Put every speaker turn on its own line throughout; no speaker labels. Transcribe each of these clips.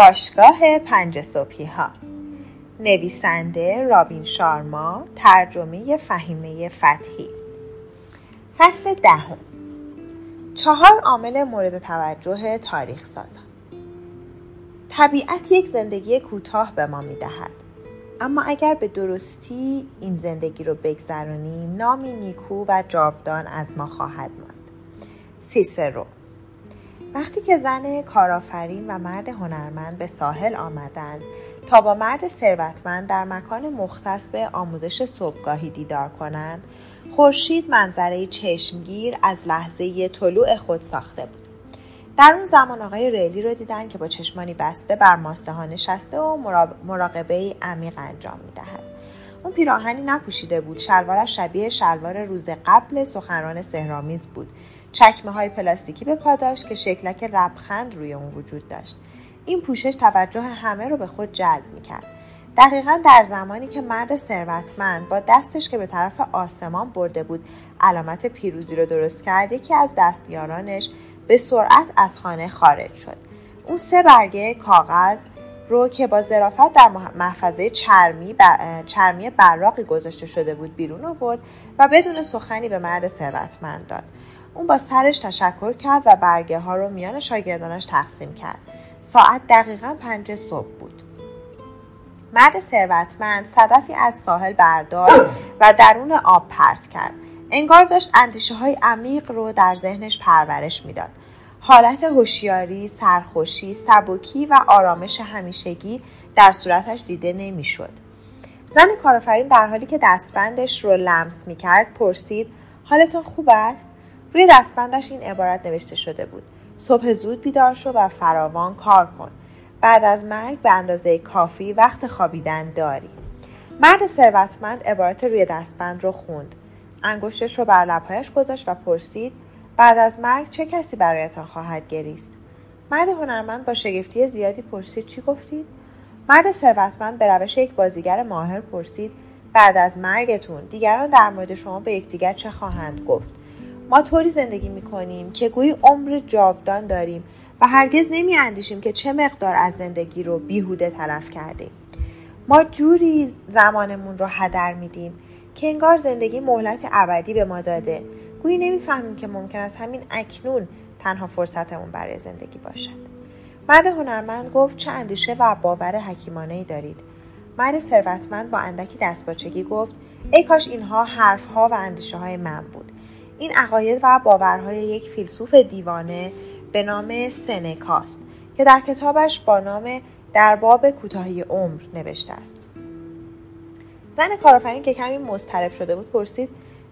باشگاه پنج صبحی ها نویسنده رابین شارما ترجمه فهیمه فتحی. فصل دهم. چهار عامل مورد توجه تاریخ سازان. طبیعت یک زندگی کوتاه به ما می‌دهد. اما اگر به درستی این زندگی رو بگذرانیم نامی نیکو و جاودان از ما خواهد ماند. سیسرو. وقتی که زن کارآفرین و مرد هنرمند به ساحل آمدند تا با مرد ثروتمند در مکان مختص به آموزش صبحگاهی دیدار کنند خورشید منظره چشمگیر از لحظه طلوع خود ساخته بود. در اون زمان آقای ریلی رو دیدن که با چشمانی بسته بر ماسه ها نشسته و مراقبه عمیق انجام می‌دهد. اون پیراهنی نپوشیده بود. شلوارش شبیه شلوار روز قبل سخنران سهرامیز بود. چکمه های پلاستیکی به پا داشت که شکلک ربخند روی اون وجود داشت. این پوشش توجه همه رو به خود جلب می‌کرد. دقیقا در زمانی که مرد ثروتمند با دستش که به طرف آسمان برده بود علامت پیروزی رو درست کرد یکی از دستیارانش به سرعت از خانه خارج شد. اون سه برگه کاغذ رو که با ظرافت در محفظه چرمی, چرمی براقی گذاشته شده بود بیرون آورد و بدون سخنی به مرد ثروتمند داد. اون با سرش تشکر کرد و برگه ها رو میان شاگردانش تقسیم کرد. ساعت دقیقا پنج صبح بود. مرد ثروتمند صدفی از ساحل برداشت و درون آب پرت کرد. انگار داشت اندیشه های عمیق رو در ذهنش پرورش می‌داد. حالت هوشیاری سرخوشی سبکی و آرامش همیشگی در صورتش دیده نمی‌شد. زن کارآفرین در حالی که دستبندش رو لمس می‌کرد پرسید حالتون خوب است؟ روی دستبندش این عبارت نوشته شده بود صبح زود بیدار شو و فراوان کار کن. بعد از مرگ به اندازه کافی وقت خوابیدن داری. مرد ثروتمند عبارت روی دستبند رو خوند. انگشتش رو بر لبهایش گذاشت و پرسید بعد از مرگ چه کسی برایتان خواهد گریست؟ مرد هنرمند با شگفتی زیادی پرسید چی گفتید؟ مرد ثروتمند به روش یک بازیگر ماهر پرسید بعد از مرگتون دیگران در مورد شما به یکدیگر چه خواهند گفت؟ ما طوری زندگی می‌کنیم که گویی عمر جاودان داریم و هرگز نمی اندیشیم که چه مقدار از زندگی رو بیهوده تلف کردیم ما جوری زمانمون رو هدر میدیم که انگار زندگی مهلت ابدی به ما داده. گویی نمی‌فهمیم که ممکن است همین اکنون تنها فرصتمون برای زندگی باشد. مرد هنرمند گفت چه اندیشه و باور حکیمانه ای دارید. مرد ثروتمند با اندکی دستپاچگی گفت ای کاش اینها حرفها و اندیشه های من بود. این عقاید و باورهای یک فیلسوف دیوانه به نام سنکاست که در کتابش با نام در باب کوتاهی عمر نوشته است. زن کارآفرین که کمی مضطرب شده بود پرسید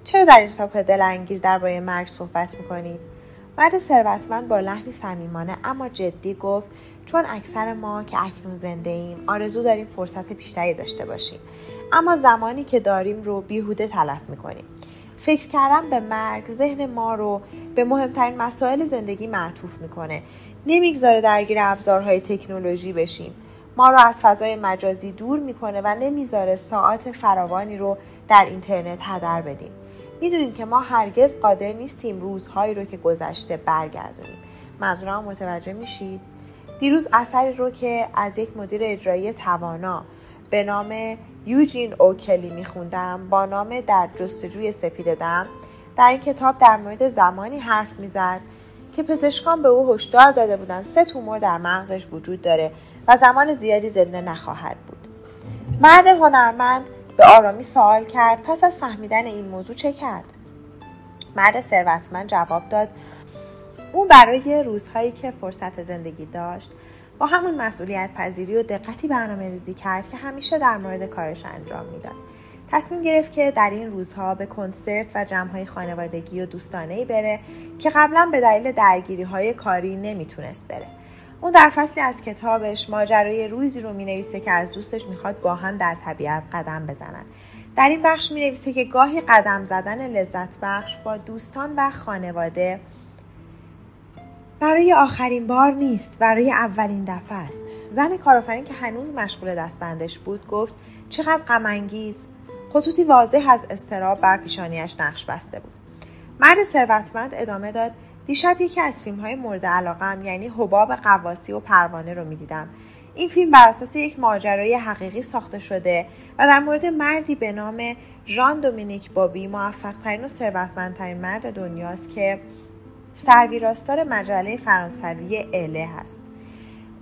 چرا در این صبح دلانگیز درباره مرگ صحبت می‌کنید؟ مرد ثروتمند با لحنی صمیمانه اما جدی گفت چون اکثر ما که اکنون زنده ایم آرزو داریم فرصت بیشتری داشته باشیم. اما زمانی که داریم رو بیهوده تلف می‌کنیم. فکر کردن به مرگ ذهن ما رو به مهمترین مسائل زندگی معطوف می‌کنه. نمی‌گذاره درگیر ابزارهای تکنولوژی بشیم. ما رو از فضای مجازی دور می‌کنه و نمی‌ذاره ساعت فراوانی رو در اینترنت هدر بدیم. می‌دونیم که ما هرگز قادر نیستیم روزهایی رو که گذشته برگردونیم. منظورم متوجه میشید؟ دیروز اثری رو که از یک مدیر اجرایی توانا به نام یوجین اوکلی میخوندم با نام در جستجوی سپید دم در این کتاب در مورد زمانی حرف می‌زد که پزشکان به او هشدار داده بودند سه تومور در مغزش وجود داره و زمان زیادی زنده نخواهد بود. مرد هنرمند به آرامی سوال کرد. پس از فهمیدن این موضوع چه کرد؟ مرد ثروتمند جواب داد او برای روزهایی که فرصت زندگی داشت. با همون مسئولیت پذیری و دقتی برنامه ریزی کرد که همیشه در مورد کارش انجام می‌داد. تصمیم گرفت که در این روزها به کنسرت و جمعهای خانوادگی و دوستانه بره که قبلا به دلیل درگیری های کاری نمی‌تونست بره. اون در فصلی از کتابش ماجرای روزی رو می‌نویسه که از دوستش می‌خواد با هم در طبیعت قدم بزنن. در این بخش می‌نویسه که گاهی قدم زدن لذت بخش با دوستان و خانواده برای آخرین بار نیست برای اولین دفعه است. زن کارآفرین که هنوز مشغول دستبندش بود گفت چقدر غمانگیز. خطوطی واضح از استراب بر پیشانیش نقش بسته بود. مرد ثروتمند ادامه داد دیشب یکی از فیلم های مورد علاقم یعنی حباب قواسی و پروانه رو می‌دیدم. این فیلم بر اساس یک ماجرای حقیقی ساخته شده و در مورد مردی به نام ژان دومینیک بابی موفقترین و ثروتمندترین مرد دنیاست که سرویراستار مجله فرانسوی اله هست.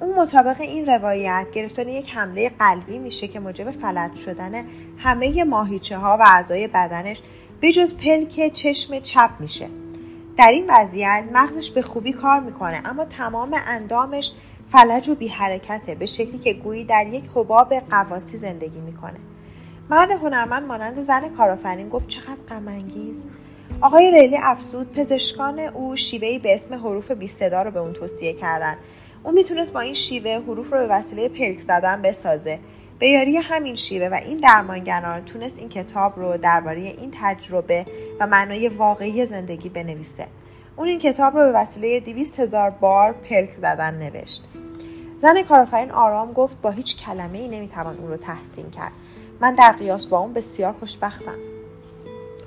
اون مطابق این روایت گرفتن یک حمله قلبی میشه که موجب فلج شدن همه ماهیچه ها و اعضای بدنش به جز پلک چشم چپ میشه. در این وضعیت مغزش به خوبی کار می‌کنه اما تمام اندامش فلج و بی حرکته به شکلی که گویی در یک حباب قواسی زندگی می‌کنه. مرد هنرمند مانند زن کارآفرین گفت چقدر غمانگیز. آقای ریلی افسود پزشکان او شیوهی به اسم حروف بی صدا رو به اون توصیه کردن. او می‌تونست با این شیوه حروف رو به وسیله پلک زدن بسازه. به یاری همین شیوه و این درمانگران تونست این کتاب رو درباره این تجربه و معنای واقعی زندگی بنویسه. اون این کتاب رو به وسیله دویست هزار بار پلک زدن نوشت. زن کارآفرین آرام گفت با هیچ کلمه ای نمی‌توان اون رو تحسین کرد. من در قیاس با اون بسیار خوشبختم.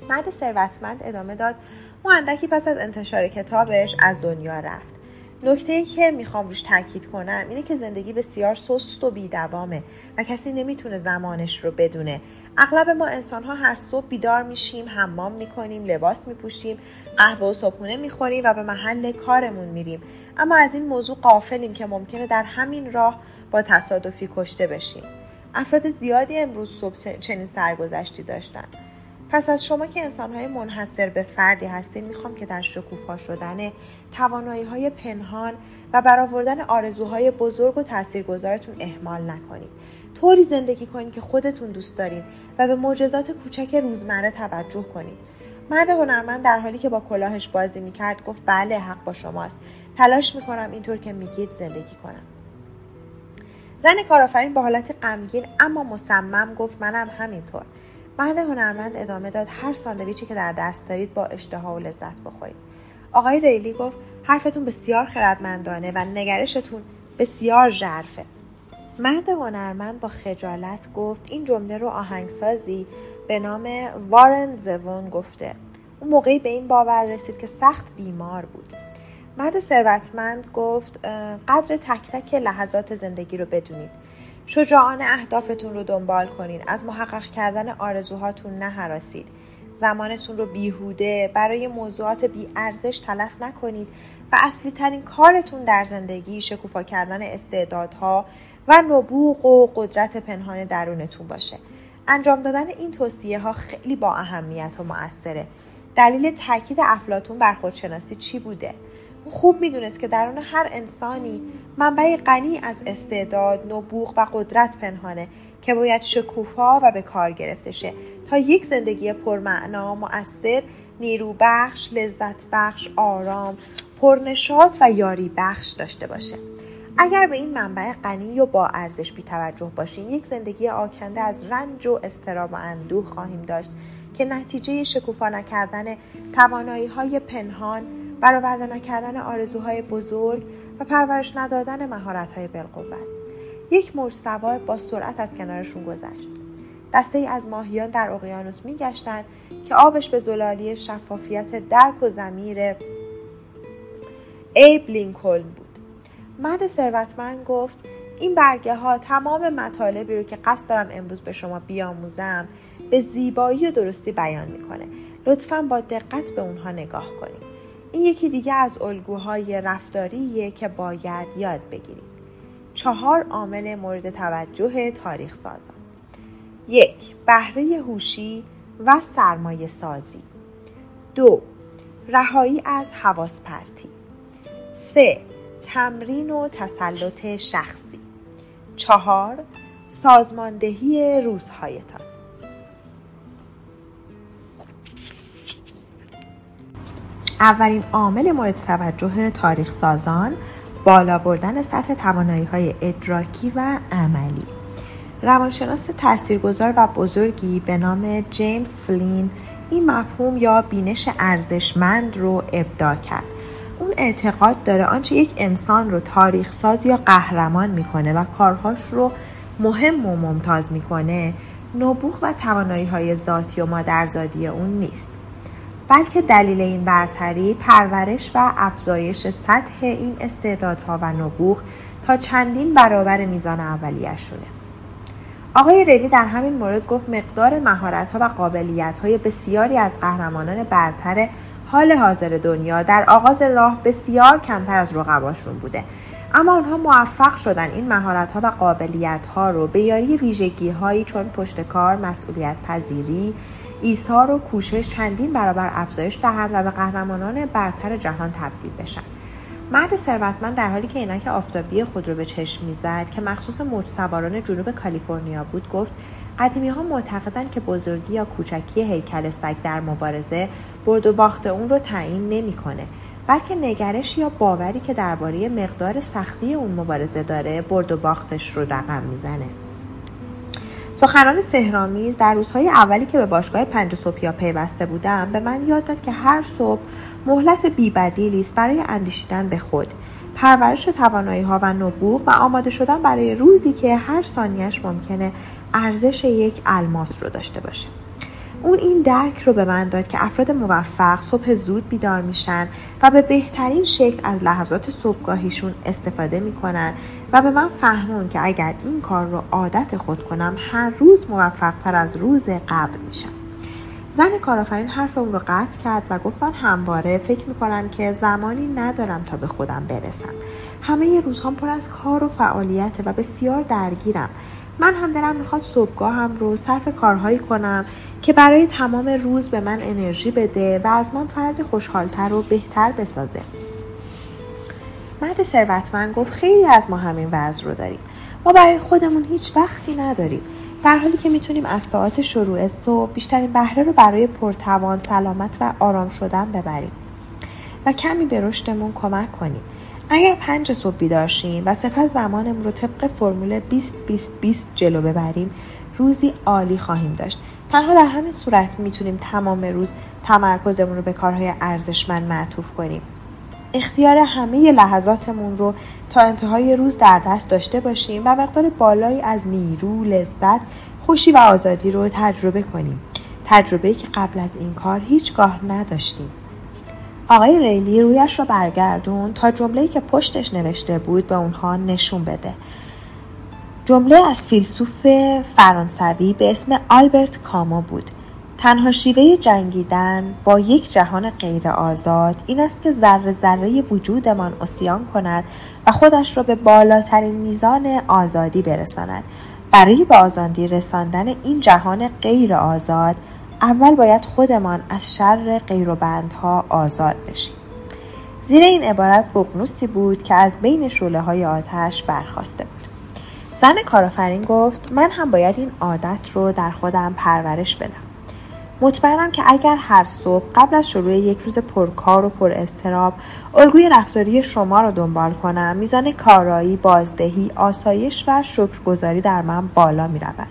مرد ثروتمند ادامه داد. او اندکی پس از انتشار کتابش از دنیا رفت. نکته ای که می‌خوام روش تاکید کنم اینه که زندگی بسیار سست و بیدوامه و کسی نمی‌تونه زمانش رو بدونه. اغلب ما انسان ها هر صبح بیدار میشیم حمام می‌کنیم لباس میپوشیم قهوه و صبحونه می‌خوریم و به محل کارمون میریم. اما از این موضوع قافلیم که ممکنه در همین راه با تصادفی کشته بشیم. افراد زیادی امروز صبح چنین سرگذشتی داشتن. پس از شما که انسانهای منحصر به فردی هستید می‌خوام که در شکوفا شدن توانایی های پنهان و برآوردن آرزوهای بزرگ و تاثیرگذارتون اهمال نکنید. طوری زندگی کنید که خودتون دوست دارید و به معجزات کوچک روزمره توجه کنید. مرد هنرمند در حالی که با کلاهش بازی می‌کرد گفت بله حق با شماست. تلاش می‌کنم اینطور که میگید زندگی کنم. زن کارآفرین با حالت غمگین اما مصمم گفت منم همینطور. مرد هنرمند ادامه داد هر ساندویچی که در دست دارید با اشتها و لذت بخورید. آقای ریلی گفت حرفتون بسیار خردمندانه و نگرشتون بسیار ژرفه. مرد هنرمند با خجالت گفت این جمله رو آهنگسازی به نام وارن زوون گفته. اون موقعی به این باور رسید که سخت بیمار بود. مرد ثروتمند گفت قدر تک تک لحظات زندگی رو بدونید. شجاعانه اهدافتون رو دنبال کنید از محقق کردن آرزوهاتون نهراسید. زمانتون رو بیهوده برای موضوعات بیارزش تلف نکنید و اصلی ترین کارتون در زندگی شکوفا کردن استعدادها و نبوغ و قدرت پنهان درونتون باشه. انجام دادن این توصیه ها خیلی با اهمیت و مؤثره. دلیل تاکید افلاتون بر خودشناسی چی بوده؟ خوب می‌دونست که درون هر انسانی منبع غنی از استعداد، نبوغ و قدرت پنهانه که باید شکوفا و به کار گرفته شه تا یک زندگی پرمعنا، مؤثر، نیرو بخش، لذت بخش، آرام، پرنشاط و یاری بخش داشته باشه. اگر به این منبع غنی و با ارزش بی توجه باشیم یک زندگی آکنده از رنج و استراب و اندوه خواهیم داشت که نتیجه شکوفا نکردن توانایی های پنهان برآورده نکردن آرزوهای بزرگ و پرورش ندادن مهارت‌های بالقوه است یک موج سوار با سرعت از کنارشون گذشت. دسته ای از ماهیان در اقیانوس میگشتند که آبش به زلالی شفافیت درک و زمیر ایب لینکلن بود. مرد ثروتمند گفت این برگه ها تمام مطالبی رو که قصد دارم امروز به شما بیاموزم به زیبایی و درستی بیان می‌کنه. لطفا با دقت به اونها نگاه کنید. این یکی دیگه از الگوهای رفتاریه که باید یاد بگیرید. چهار عامل مورد توجه تاریخ سازان. یک بهره هوشی و سرمایه سازی. دو رهایی از حواس پرتی. سه تمرین و تسلط شخصی. چهار سازماندهی روزهایتان. اولین عامل مورد توجه تاریخ سازان بالا بردن سطح توانایی های ادراکی و عملی. روانشناس تاثیرگذار و بزرگی به نام جیمز فلین این مفهوم یا بینش ارزشمند رو ابداع کرد. اون اعتقاد داره آنچه یک انسان رو تاریخ ساز یا قهرمان می‌کنه و کارهاش رو مهم و ممتاز می‌کنه نبوغ و توانایی های ذاتی و مادرزادی اون نیست. بلکه دلیل این برتری پرورش و افزایش سطح این استعدادها و نبوغ تا چندین برابر میزان اولیشونه آقای ریلی در همین مورد گفت مقدار مهارت ها و قابلیت های بسیاری از قهرمانان برتر حال حاضر دنیا در آغاز راه بسیار کمتر از رقباشون بوده. اما آنها موفق شدن این مهارت ها و قابلیت ها رو به یاری ویژگی هایی چون پشتکار، مسئولیت پذیری، ایثار و کوشش چندین برابر افزایش دهند و به قهرمانان برتر جهان تبدیل بشن. مرد ثروتمند در حالی که عینک آفتابی خود رو به چشم می‌زد که مخصوص موج سواران جنوب کالیفرنیا بود گفت قدیمی ها معتقدند که بزرگی یا کوچکی هیکل سگ در مبارزه برد و باخت اون رو تعیین نمی‌کنه بلکه نگرش یا باوری که درباره مقدار سختی اون مبارزه داره برد و باختش رو رقم می‌زنه. سخنان سهرامیز در روزهای اولی که به باشگاه پنج صبحیا پیوسته بودم به من یاد داد که هر صبح مهلت بیبدیلی است برای اندیشیدن به خود. پرورش توانایی ها و نبوغ و آماده شدن برای روزی که هر ثانیش ممکنه ارزش یک الماس رو داشته باشه. اون این درک رو به من داد که افراد موفق صبح زود بیدار میشن و به بهترین شکل از لحظات صبحگاهیشون استفاده می‌کنن و به من فهمون که اگر این کار رو عادت خود کنم هر روز موفق تر از روز قبل میشم. زن کارآفرین حرف اون رو قطع کرد و گفت من همواره فکر می‌کنم که زمانی ندارم تا به خودم برسم. همه روزهام پر از کار و فعالیت و بسیار درگیرم. من هم دلم می‌خواد صبحگاهم رو صرف کارهایی کنم که برای تمام روز به من انرژی بده و از من فرد خوشحالتر و بهتر بسازه. مرد ثروتمند گفت خیلی از ما همین وضع رو داریم. ما برای خودمون هیچ وقتی نداریم. در حالی که می‌تونیم از ساعت شروع صبح بیشترین بهره رو برای پرتوان سلامت و آرام شدن ببریم و کمی به رشدمون کمک کنیم. اگر پنج صبح بیدارشیم و سپس زمانمون رو طبق فرمول 20 20 20 جلو ببریم روزی عالی خواهیم داشت. تنها در همین صورت می‌تونیم تمام روز تمرکزمون رو به کارهای ارزشمند معطوف کنیم اختیار همه لحظاتمون رو تا انتهای روز در دست داشته باشیم و مقدار بالایی از نیرو، لذت، خوشی و آزادی رو تجربه کنیم. تجربه که قبل از این کار هیچگاه نداشتیم. آقای ریلی رویش را برگردون تا جمله‌ای که پشتش نوشته بود به اونها نشون بده. جمله از فیلسوف فرانسوی به اسم آلبرت کامو بود. تنها شیوه جنگیدن با یک جهان غیر آزاد این است که ذره ذره وجودمان اسیان کند و خودش را به بالاترین میزان آزادی برساند. برای به آزادی رساندن این جهان غیر آزاد اول باید خودمان از شر غیر بندها آزاد بشیم. زیر این عبارت ققنوسی بود که از بین شعله های آتش برخواسته بود. زن کارآفرین گفت من هم باید این عادت رو در خودم پرورش بدم مطمئنم که اگر هر صبح قبل از شروع یک روز پرکار و پر استراب الگوی رفتاری شما رو دنبال کنم میزان کارایی بازدهی آسایش و شکرگزاری در من بالا می رود.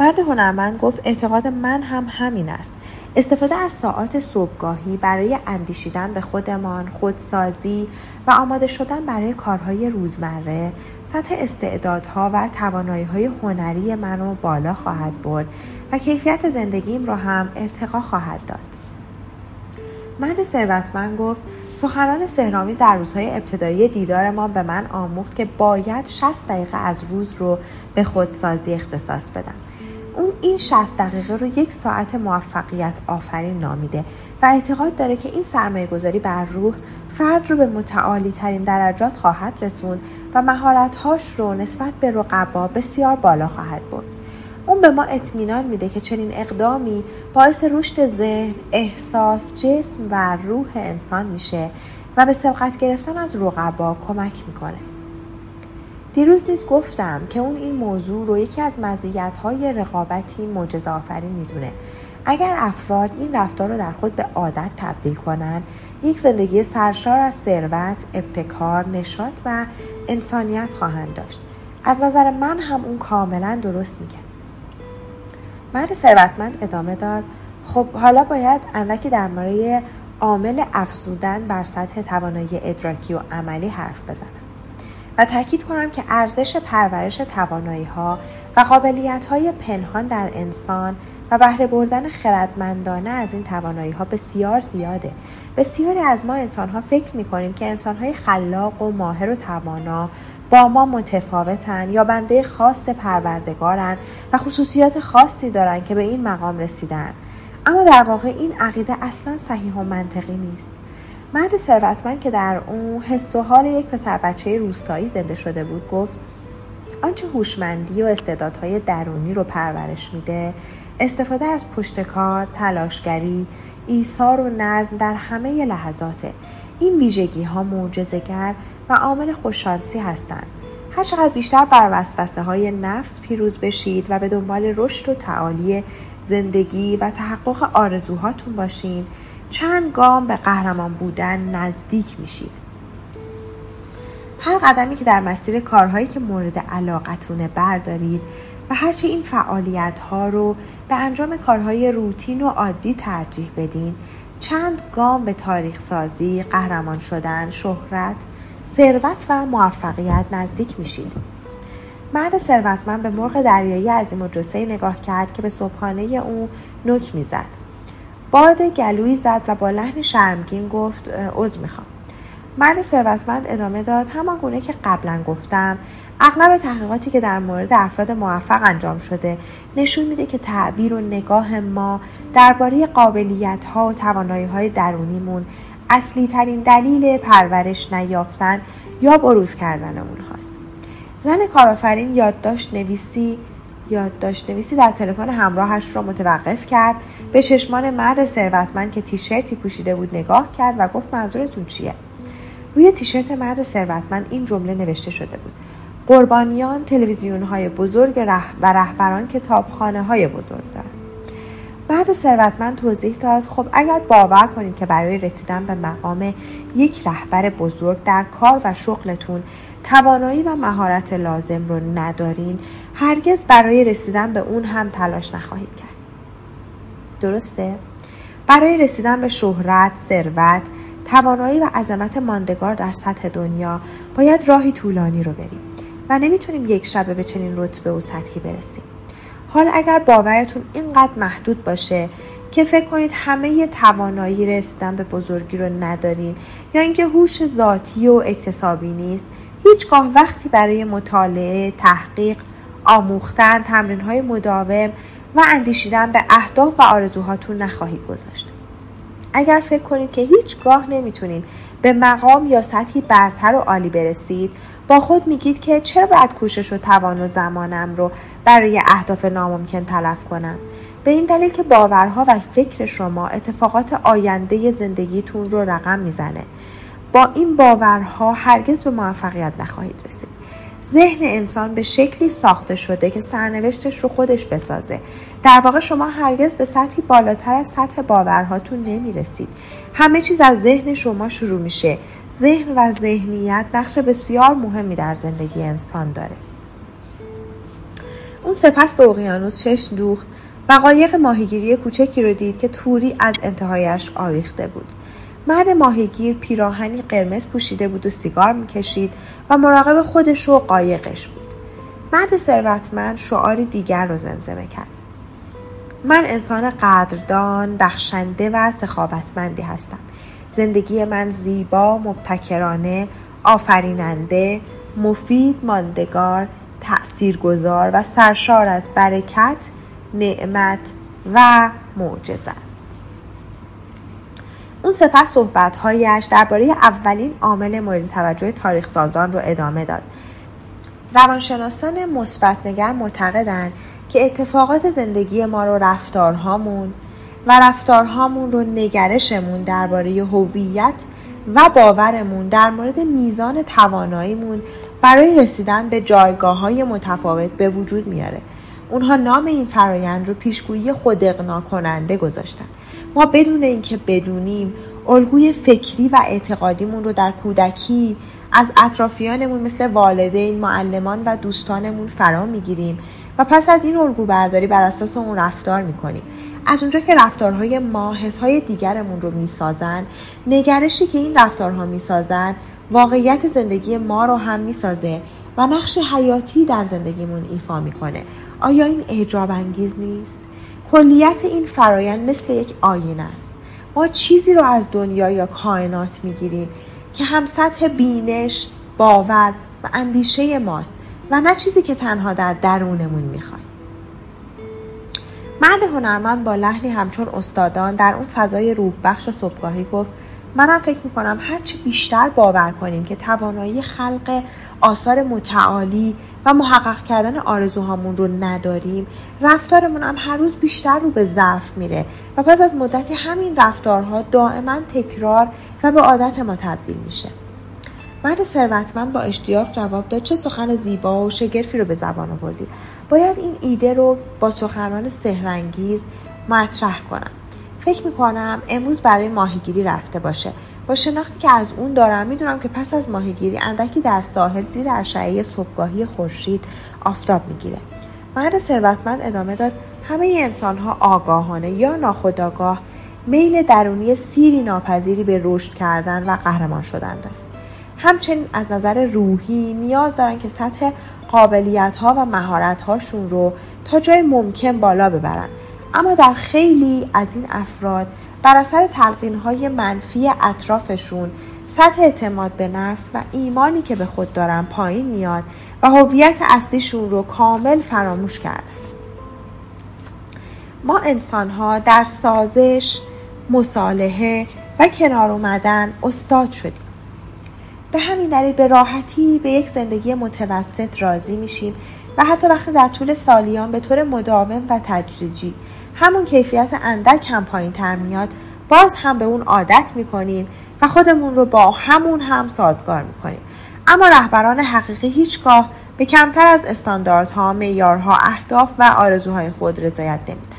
مرد هنرمند گفت اعتقاد من هم همین است استفاده از ساعات صبحگاهی برای اندیشیدن به خودمان خودسازی و آماده شدن برای کارهای روزمره سطح استعدادها و توانایی های هنری منو بالا خواهد برد و کیفیت زندگیم را هم ارتقا خواهد داد. مرد ثروتمند گفت سخنان سهرامیز در روزهای ابتدایی دیدارمان به من آموخت که باید 60 دقیقه از روز رو به خودسازی اختصاص بدم. اون این 60 دقیقه رو یک ساعت موفقیت آفرین نامیده و اعتقاد داره که این سرمایه گذاری بر روح فرد رو به متعالی ترین درجات خواهد رسوند و مهارتهاش رو نسبت به رقبا بسیار بالا خواهد برد. اون به ما اطمینان میده که چنین اقدامی باعث رشد ذهن، احساس، جسم و روح انسان میشه و به سبقت گرفتن از رقبا کمک می‌کنه. دیروز نیز گفتم که اون این موضوع رو یکی از مزیت‌های رقابتی معجزه آفرین می‌دونه. اگر افراد این رفتار رو در خود به عادت تبدیل کنن، یک زندگی سرشار از ثروت، ابتکار، نشاط و انسانیت خواهند داشت. از نظر من هم اون کاملا درست میگه. مرد ثروتمند ادامه داد خب حالا باید اندکی مورد عامل افزودن بر سطح توانایی ادراکی و عملی حرف بزنم و تاکید کنم که ارزش پرورش توانایی ها و قابلیت های پنهان در انسان و بهره بردن خردمندانه از این توانایی ها بسیار زیاده بسیاری از ما انسان ها فکر می کنیم که انسان های خلاق و ماهر و توانا با ما متفاوتن یا بنده خاص پروردگارن و خصوصیات خاصی دارن که به این مقام رسیدن. اما در واقع این عقیده اصلا صحیح و منطقی نیست. مرد ثروتمند که در اون حس و حال یک پسر بچه روستایی زنده شده بود گفت آنچه هوشمندی و استعدادهای درونی رو پرورش میده استفاده از پشتکار تلاشگری ایثار و نظم در همه لحظات. این ویژگی ها معجزهگر و عامل خوششانسی هستند. هر چقدر بیشتر بر وسوسه های نفس پیروز بشید و به دنبال رشد و تعالی زندگی و تحقق آرزوهاتون باشین چند گام به قهرمان بودن نزدیک میشید. هر قدمی که در مسیر کارهایی که مورد علاقتونه بردارید و هرچه این فعالیت ها رو به انجام کارهای روتین و عادی ترجیح بدین چند گام به تاریخ سازی، قهرمان شدن، شهرت، ثروت و موفقیت نزدیک میشید. مرد ثروتمند به مرغ دریایی عظیم و جسه نگاه کرد که به صبحانه او نوک می‌زد. باد گلویی زد و با لحن شرمگین گفت عذر می‌خوام. مرد ثروتمند ادامه داد همان گونه که قبلا گفتم اغلب تحقیقاتی که در مورد افراد موفق انجام شده نشون میده که تعبیر و نگاه ما درباره قابلیت ها و توانایی های درونیمون اصلی ترین دلیل پرورش نیافتن یا بروز کردن اون هاست. زن کارآفرین یادداشت نویسی یادداشت نویسی در تلفن همراهش را متوقف کرد به چشمان مرد ثروتمند که تیشرتی پوشیده بود نگاه کرد و گفت منظورتون چیه روی تیشرت مرد ثروتمند این جمله نوشته شده بود قربانیان تلویزیون های بزرگ و رهبران کتابخانه های بزرگ دارند. بعد ثروتمند توضیح داد خب اگر باور کنید که برای رسیدن به مقام یک رهبر بزرگ در کار و شغلتون توانایی و مهارت لازم رو ندارین هرگز برای رسیدن به اون هم تلاش نخواهید کرد. درسته؟ برای رسیدن به شهرت ثروت توانایی و عظمت ماندگار در سطح دنیا باید راهی طولانی رو بریم. و نمی‌تونیم یک شبه به چنین رتبه و سطحی برسیم حال اگر باورتون اینقدر محدود باشه که فکر کنید همه توانایی رسیدن به بزرگی رو ندارین یا اینکه هوش ذاتی و اکتسابی نیست هیچگاه وقتی برای مطالعه، تحقیق، آموختن، تمرین های مداوم و اندیشیدن به اهداف و آرزوهاتون نخواهید گذاشت. اگر فکر کنید که هیچگاه نمی‌تونید به مقام یا سطحی برتر و عالی برسید با خود میگید که چرا باید کوشش و توان و زمانم رو برای اهداف ناممکن تلف کنم؟ به این دلیل که باورها و فکر شما اتفاقات آینده زندگیتون رو رقم می‌زنه. با این باورها هرگز به موفقیت نخواهید رسید. ذهن انسان به شکلی ساخته شده که سرنوشتش رو خودش بسازه. در واقع شما هرگز به سطحی بالاتر از سطح باورهاتون نمی‌رسید. همه چیز از ذهن شما شروع میشه. ذهن و ذهنیت نقش بسیار مهمی در زندگی انسان داره. اون سپس به اقیانوس چشم دوخت و قایق ماهیگیری کوچکی رو دید که توری از انتهایش آویخته بود. مرد ماهیگیر پیراهنی قرمز پوشیده بود و سیگار می‌کشید و مراقب خودش و قایقش بود. مرد ثروتمند شعاری دیگر رو زمزمه کرد. من انسان قدردان بخشنده و سخاوتمندی هستم. زندگی من زیبا مبتکرانه آفریننده مفید ماندگار تأثیرگذار و سرشار از برکت نعمت و معجزه است. اون سپس صحبتهایش درباره اولین عامل مورد توجه تاریخ سازان رو ادامه داد. روانشناسان مثبتنگر معتقدند که اتفاقات زندگی ما رو رفتارهامون و رفتارهامون رو نگرشمون درباره هویت و باورمون در مورد میزان تواناییمون برای رسیدن به جایگاه های متفاوت به وجود میاره. اونها نام این فرایند رو پیشگویی خود کننده گذاشتن. ما بدون اینکه بدونیم الگوی فکری و اعتقادیمون رو در کودکی از اطرافیانمون مثل والدین، معلمان و دوستانمون فرا می‌گیریم و پس از این الگو برداری بر اساس اون رفتار می‌کنیم. از اونجا که رفتارهای ما حسهای دیگرمون رو می‌سازن نگرشی که این رفتارها می‌سازن واقعیت زندگی ما رو هم می‌سازه و نقش حیاتی در زندگیمون ایفا می‌کنه. آیا این اعجاب انگیز نیست؟ کلیت این فرایند مثل یک آینه است. ما چیزی رو از دنیا یا کائنات می‌گیریم که هم سطح بینش باور و اندیشه ماست و نه چیزی که تنها در درونمون می‌خوایم مرد هنرمند با لحنی همچون استادان در اون فضای روح بخش صبحگاهی گفت منم فکر می‌کنم هرچی بیشتر باور کنیم که توانایی خلق آثار متعالی و محقق کردن آرزوهامون رو نداریم رفتارمون هم هر روز بیشتر رو به ضعف میره و پس از مدتی همین رفتارها دائما تکرار و به عادت ما تبدیل میشه. مرد ثروتمند با اشتیاق جواب داد چه سخن زیبا و شگرفی رو به زبان آوردی. باید این ایده رو با سخنان سهرنگیز مطرح کنم. فکر می‌کنم امروز برای ماهیگیری رفته باشه. با شناختی که از اون دارم می‌دونم که پس از ماهیگیری اندکی در ساحل زیر اشعه صبحگاهی خورشید آفتاب می‌گیره. مرد ثروتمند ادامه داد همه انسان ها آگاهانه یا ناخودآگاه میل درونی سیری ناپذیری به رشد کردن و قهرمان شدن دارن. همچنین از نظر روحی نیاز دارن که سطح قابلیت ها و مهارت هاشون رو تا جای ممکن بالا ببرن. اما در خیلی از این افراد بر اثر تلقین های منفی اطرافشون سطح اعتماد به نفس و ایمانی که به خود دارن پایین میاد و هویت اصلیشون رو کامل فراموش کردن ما انسان ها در سازش، مصالحه و کنار اومدن استاد شدیم. به همین دلیل به راحتی به یک زندگی متوسط راضی میشیم و حتی وقتی در طول سالیان به طور مداوم و تدریجی همون کیفیت اندک هم پایین تر میاد باز هم به اون عادت می‌کنیم و خودمون رو با همون هم سازگار می‌کنیم اما رهبران حقیقی هیچگاه به کمتر از استانداردها، معیارها، اهداف و آرزوهای خود رضایت نمیدن.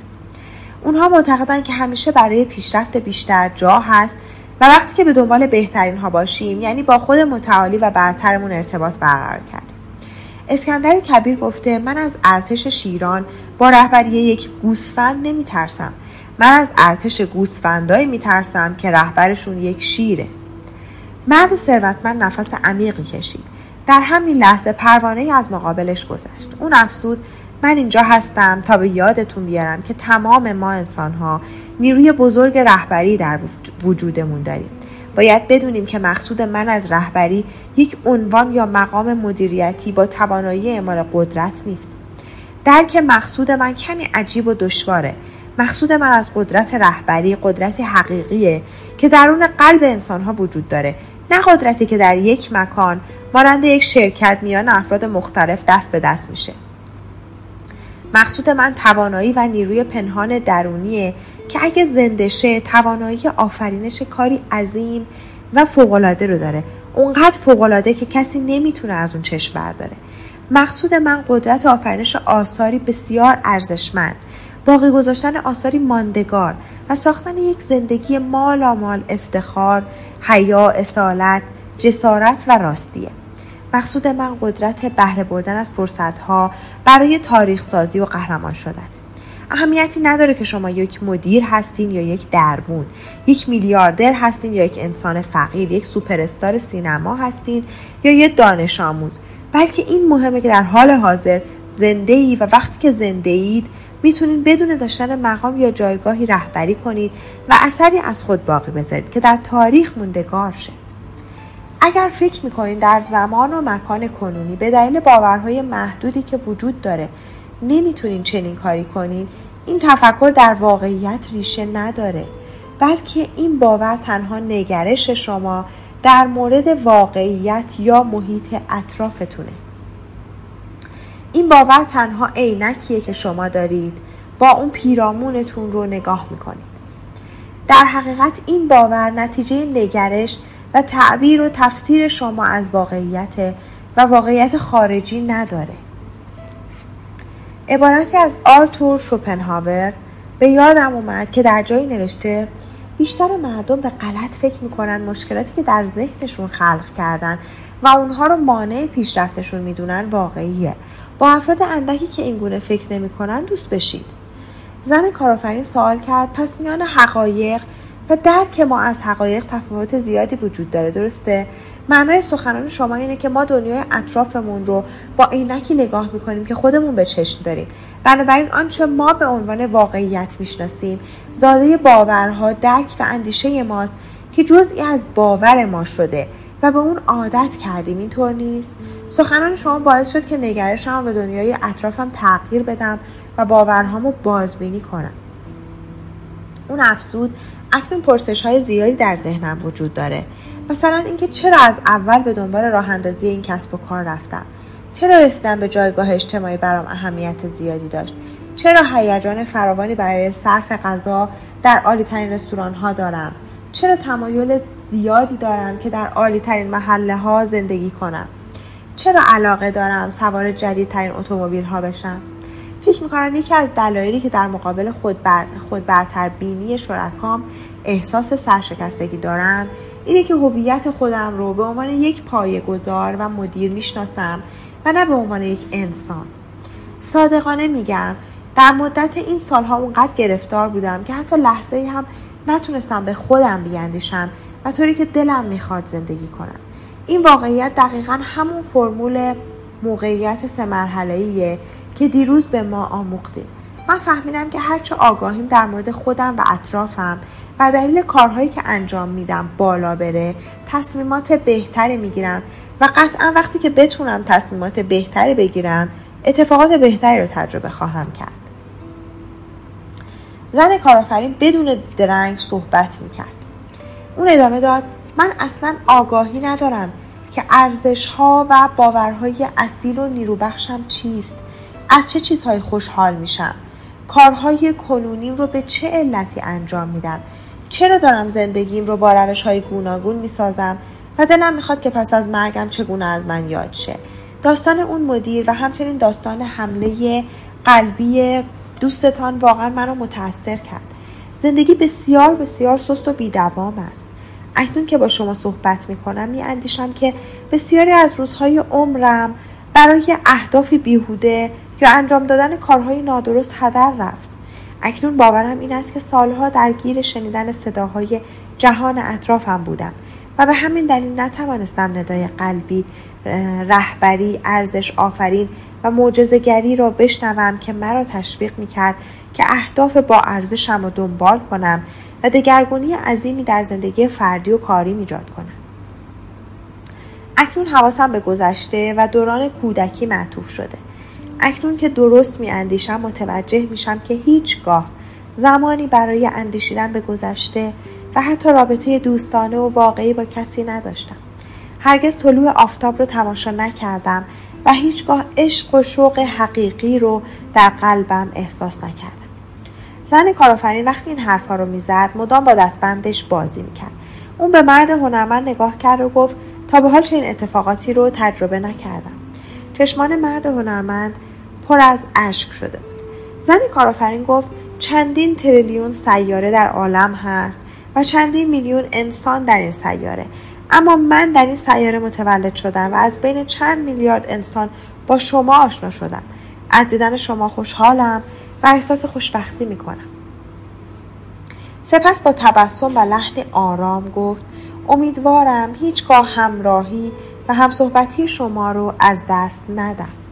اونها معتقدن که همیشه برای پیشرفت بیشتر جا هست و وقتی که به دنبال بهترین ها باشیم یعنی با خود متعالی و برترمون ارتباط برقرار کردیم. اسکندر کبیر گفته من از ارتش شیران با رهبری یک گوسفند نمی ترسم. من از ارتش گوسفندایی می ترسم که رهبرشون یک شیره. مرد ثروتمند نفس عمیقی کشید. در همین لحظه پروانه از مقابلش گذشت. اون افسود من اینجا هستم تا به یادتون بیارم که تمام ما انسان ها نیروی بزرگ رهبری در وجودمون داریم. باید بدونیم که مقصود من از رهبری یک عنوان یا مقام مدیریتی با توانایی اعمال قدرت نیست. درک مقصود من کمی عجیب و دشواره. مقصود من از قدرت رهبری قدرت حقیقیه که درون قلب انسان ها وجود داره نه قدرتی که در یک مکان مانند یک شرکت میان افراد مختلف دست به دست میشه مقصود من توانایی و نیروی پنهان درونیه که اگه زنده شه توانایی آفرینش کاری عظیم و فوقالعاده رو داره. اونقدر فوقالعاده که کسی نمی‌تونه از اون چشم برداره. مقصود من قدرت آفرینش آثاری بسیار ارزشمند. باقی گذاشتن آثاری ماندگار و ساختن یک زندگی مال افتخار حیا اصالت جسارت و راستیه. مقصود من قدرت بهره بردن از فرصتها برای تاریخ سازی و قهرمان شدن. اهمیتی نداره که شما یک مدیر هستین یا یک دربون یک میلیاردر هستین یا یک انسان فقیر یک سوپرستار سینما هستین یا یک دانش آموز. بلکه این مهمه که در حال حاضر زنده ای و وقتی که زنده اید می‌تونید بدون داشتن مقام یا جایگاهی رهبری کنید و اثری از خود باقی بذارید که در تاریخ موندگار شه. اگر فکر می‌کنید در زمان و مکان کنونی به دلیل باورهای محدودی که وجود داره نمی‌تونین چنین کاری کنید این تفکر در واقعیت ریشه نداره بلکه این باور تنها نگرش شما در مورد واقعیت یا محیط اطرافتونه. این باور تنها عینکیه که شما دارید. با اون پیرامونتون رو نگاه می‌کنید. در حقیقت این باور نتیجه نگرش و تعبیر و تفسیر شما از واقعیت و واقعیت خارجی نداره. عبارتی از آرتور شوپنهاور به یادم اومد که در جایی نوشته بیشتر مردم به غلط فکر می‌کنن مشکلاتی که در ذهنشون خلق کردن و اونها رو مانع پیشرفتشون می‌دونن واقعیه. با افراد اندکی که اینگونه فکر نمی‌کنن دوست بشید. زن کارآفرین سوال کرد پس میان حقایق و درک ما از حقایق تفاوت زیادی وجود داره درسته؟ معنای سخنان شما اینه که ما دنیای اطرافمون رو با عینکی نگاه می‌کنیم که خودمون به چشم داریم. بنابراین آنچه ما به عنوان واقعیت می‌شناسیم زاده باورها درک و اندیشه ماست که جزئی از باور ما شده و به اون عادت کردیم. اینطور نیست؟ سخنان شما باعث شد که نگرشم به دنیای اطرافم تغییر بدم و باورهامو بازبینی کنم. اون افزود اکنون پرسش های زیادی در ذهنم وجود داره. مثلا اینکه چرا از اول به دنبال راه اندازی این کسب و کار رفتم؟ چرا رسیدن به جایگاه اجتماعی برام اهمیت زیادی داشت؟ چرا هیجان فراوانی برای صرف غذا در عالی ترین رستوران ها دارم؟ چرا تمایل زیادی دارم که در عالی ترین محله ها زندگی کنم؟ چرا علاقه دارم سوار جدیدترین اتومبیل ها بشم؟ فکر می‌کنم یکی از دلایلی که در مقابل خود, بر... خود برتر بینی شرکام احساس سرشکستگی دارم اینه که هویت خودم رو به عنوان یک پایه گذار و مدیر می‌شناسم و نه به عنوان یک انسان. صادقانه میگم در مدت این سالها اونقدر گرفتار بودم که حتی لحظه ای هم نتونستم به خودم بیاندیشم و طوری که دلم می‌خواد زندگی کنم. این واقعیت دقیقا همون فرمول موقعیت سه مرحله که دیروز به ما آموختیم من فهمیدم که هرچه آگاهیم در مورد خودم و اطرافم و دلیل کارهایی که انجام میدم بالا بره تصمیمات بهتری می‌گیرم و قطعا وقتی که بتونم تصمیمات بهتری بگیرم اتفاقات بهتری رو تجربه خواهم کرد. زن کارآفرین بدون درنگ صحبت می‌کرد. اون ادامه داد من اصلا آگاهی ندارم که ارزش ها و باورهای اصیل و نیروبخشم چیست. از چه چیزهایی خوشحال میشم؟ کارهای کنونیم رو به چه علتی انجام میدم؟ چرا دارم زندگیم رو با روش های گوناگون می‌سازم و دلم می‌خواد که پس از مرگم چگونه از من یاد شه؟ داستان اون مدیر و همچنین داستان حمله قلبی دوستتان واقعا منو متاثر کرد. زندگی بسیار بسیار سست و بیدوام است. اکنون که با شما صحبت می‌کنم میاندیشم که بسیاری از روزهای عمرم برای اهدافی بیهوده یا انجام دادن کارهای نادرست هدر رفت. اکنون باورم این است که سالها درگیر شنیدن صداهای جهان اطرافم بودم و به همین دلیل نتوانستم ندای قلبی رهبری ارزش آفرین و معجزهگری را بشنوم که مرا تشویق می‌کرد که اهداف با ارزشم را دنبال کنم و دگرگونی عظیمی در زندگی فردی و کاری ایجاد کنم. اکنون حواسم به گذشته و دوران کودکی معطوف شده. اکنون که درست می اندیشم متوجه میشم که هیچگاه زمانی برای اندیشیدن به گذشته و حتی رابطه دوستانه و واقعی با کسی نداشتم. هرگز طلوع آفتاب رو تماشا نکردم و هیچگاه عشق و شوق حقیقی رو در قلبم احساس نکردم. زن کارآفرین وقتی این حرفها رو می‌زد مدام با دستبندش بازی می‌کرد. اون به مرد هنرمند نگاه کرد و گفت تا به حال چنین اتفاقاتی رو تجربه نکردم. چشمان مرد هنرمند پر از اشک شده. زن کارآفرین گفت چندین تریلیون سیاره در عالم هست و چندین میلیون انسان در این سیاره. اما من در این سیاره متولد شدم و از بین چند میلیارد انسان با شما آشنا شدم. از دیدن شما خوشحالم و احساس خوشبختی می‌کنم. سپس با تبسم و لحن آرام گفت امیدوارم هیچگاه همراهی و همصحبتی شما رو از دست ندم.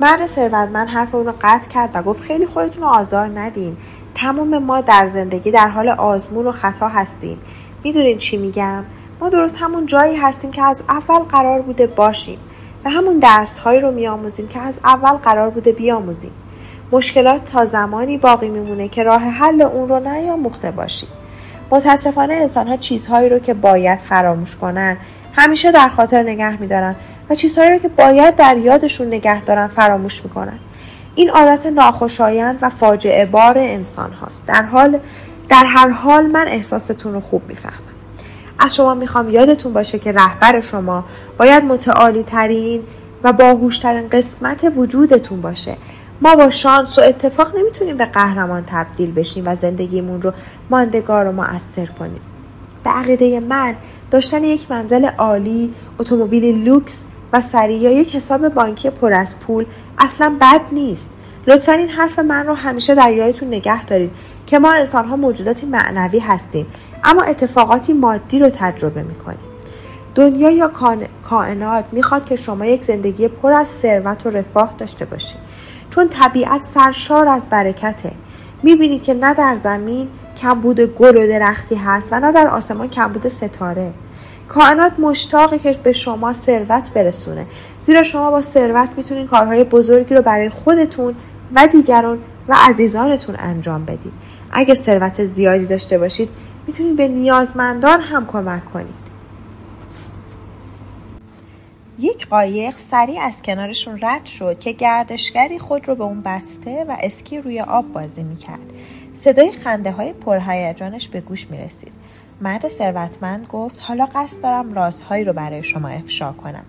مرد ثروتمند حرف اون رو قطع کرد و گفت خیلی خودتون رو آزار ندین. تمام ما در زندگی در حال آزمون و خطا هستیم. می‌دونین چی میگم؟ ما درست همون جایی هستیم که از اول قرار بوده باشیم و همون درس هایی رو میآموزیم که از اول قرار بوده بیاموزیم. مشکلات تا زمانی باقی میمونه که راه حل اون رو نیاموخته باشیم. متاسفانه انسان ها چیزهایی رو که باید فراموش کنن همیشه در خاطر نگه میدارن. و چیزهایی رو که باید در یادشون نگه دارن فراموش می‌کنن. این عادت ناخوشایند و فاجعه بار انسان هاست. در حال در هر حال من احساستون رو خوب می‌فهمم. از شما می‌خوام یادتون باشه که رهبر شما باید متعالی ترین و باهوشترین قسمت وجودتون باشه. ما با شانس و اتفاق نمی‌تونیم به قهرمان تبدیل بشیم و زندگیمون رو ماندگار و مؤثر کنیم. به عقیده من داشتن یک منزل عالی اتومبیل لوکس و سریع یک حساب بانکی پر از پول اصلا بد نیست. لطفا این حرف من رو همیشه در یادتون نگه دارید که ما انسان ها موجوداتی معنوی هستیم اما اتفاقاتی مادی رو تجربه می‌کنیم. دنیا یا کائنات می‌خواد که شما یک زندگی پر از ثروت و رفاه داشته باشید. چون طبیعت سرشار از برکته. می‌بینید که نه در زمین کمبود گل و درختی هست و نه در آسمان کمبود ستاره. کائنات مشتاقه که به شما ثروت برسونه. زیرا شما با ثروت می‌تونید کارهای بزرگی رو برای خودتون و دیگران و عزیزانتون انجام بدید. اگه ثروت زیادی داشته باشید می‌تونید به نیازمندان هم کمک کنید. یک قایق سریع از کنارشون رد شد که گردشگری خود رو به اون بسته و اسکی روی آب بازی می‌کرد. صدای خنده های پرهیجانش به گوش می‌رسید. مرد ثروتمند گفت حالا قصد دارم رازهایی رو برای شما افشا کنم.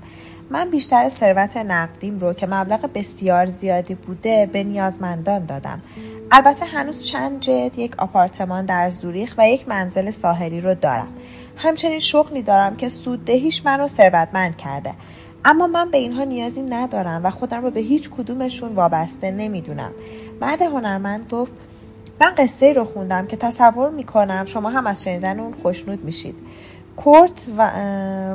من بیشتر ثروت نقدیم رو که مبلغ بسیار زیادی بوده به نیازمندان دادم. البته هنوز چند جد یک آپارتمان در زوریخ و یک منزل ساحلی رو دارم. همچنین شغلی دارم که سوددهیش من رو ثروتمند کرده. اما من به اینها نیازی ندارم و خودم رو به هیچ کدومشون وابسته نمی‌دونم. مرد هنرمند گفت من قصه رو خوندم که تصور می‌کنم شما هم از شنیدن اون خوشنود میشید. کورت و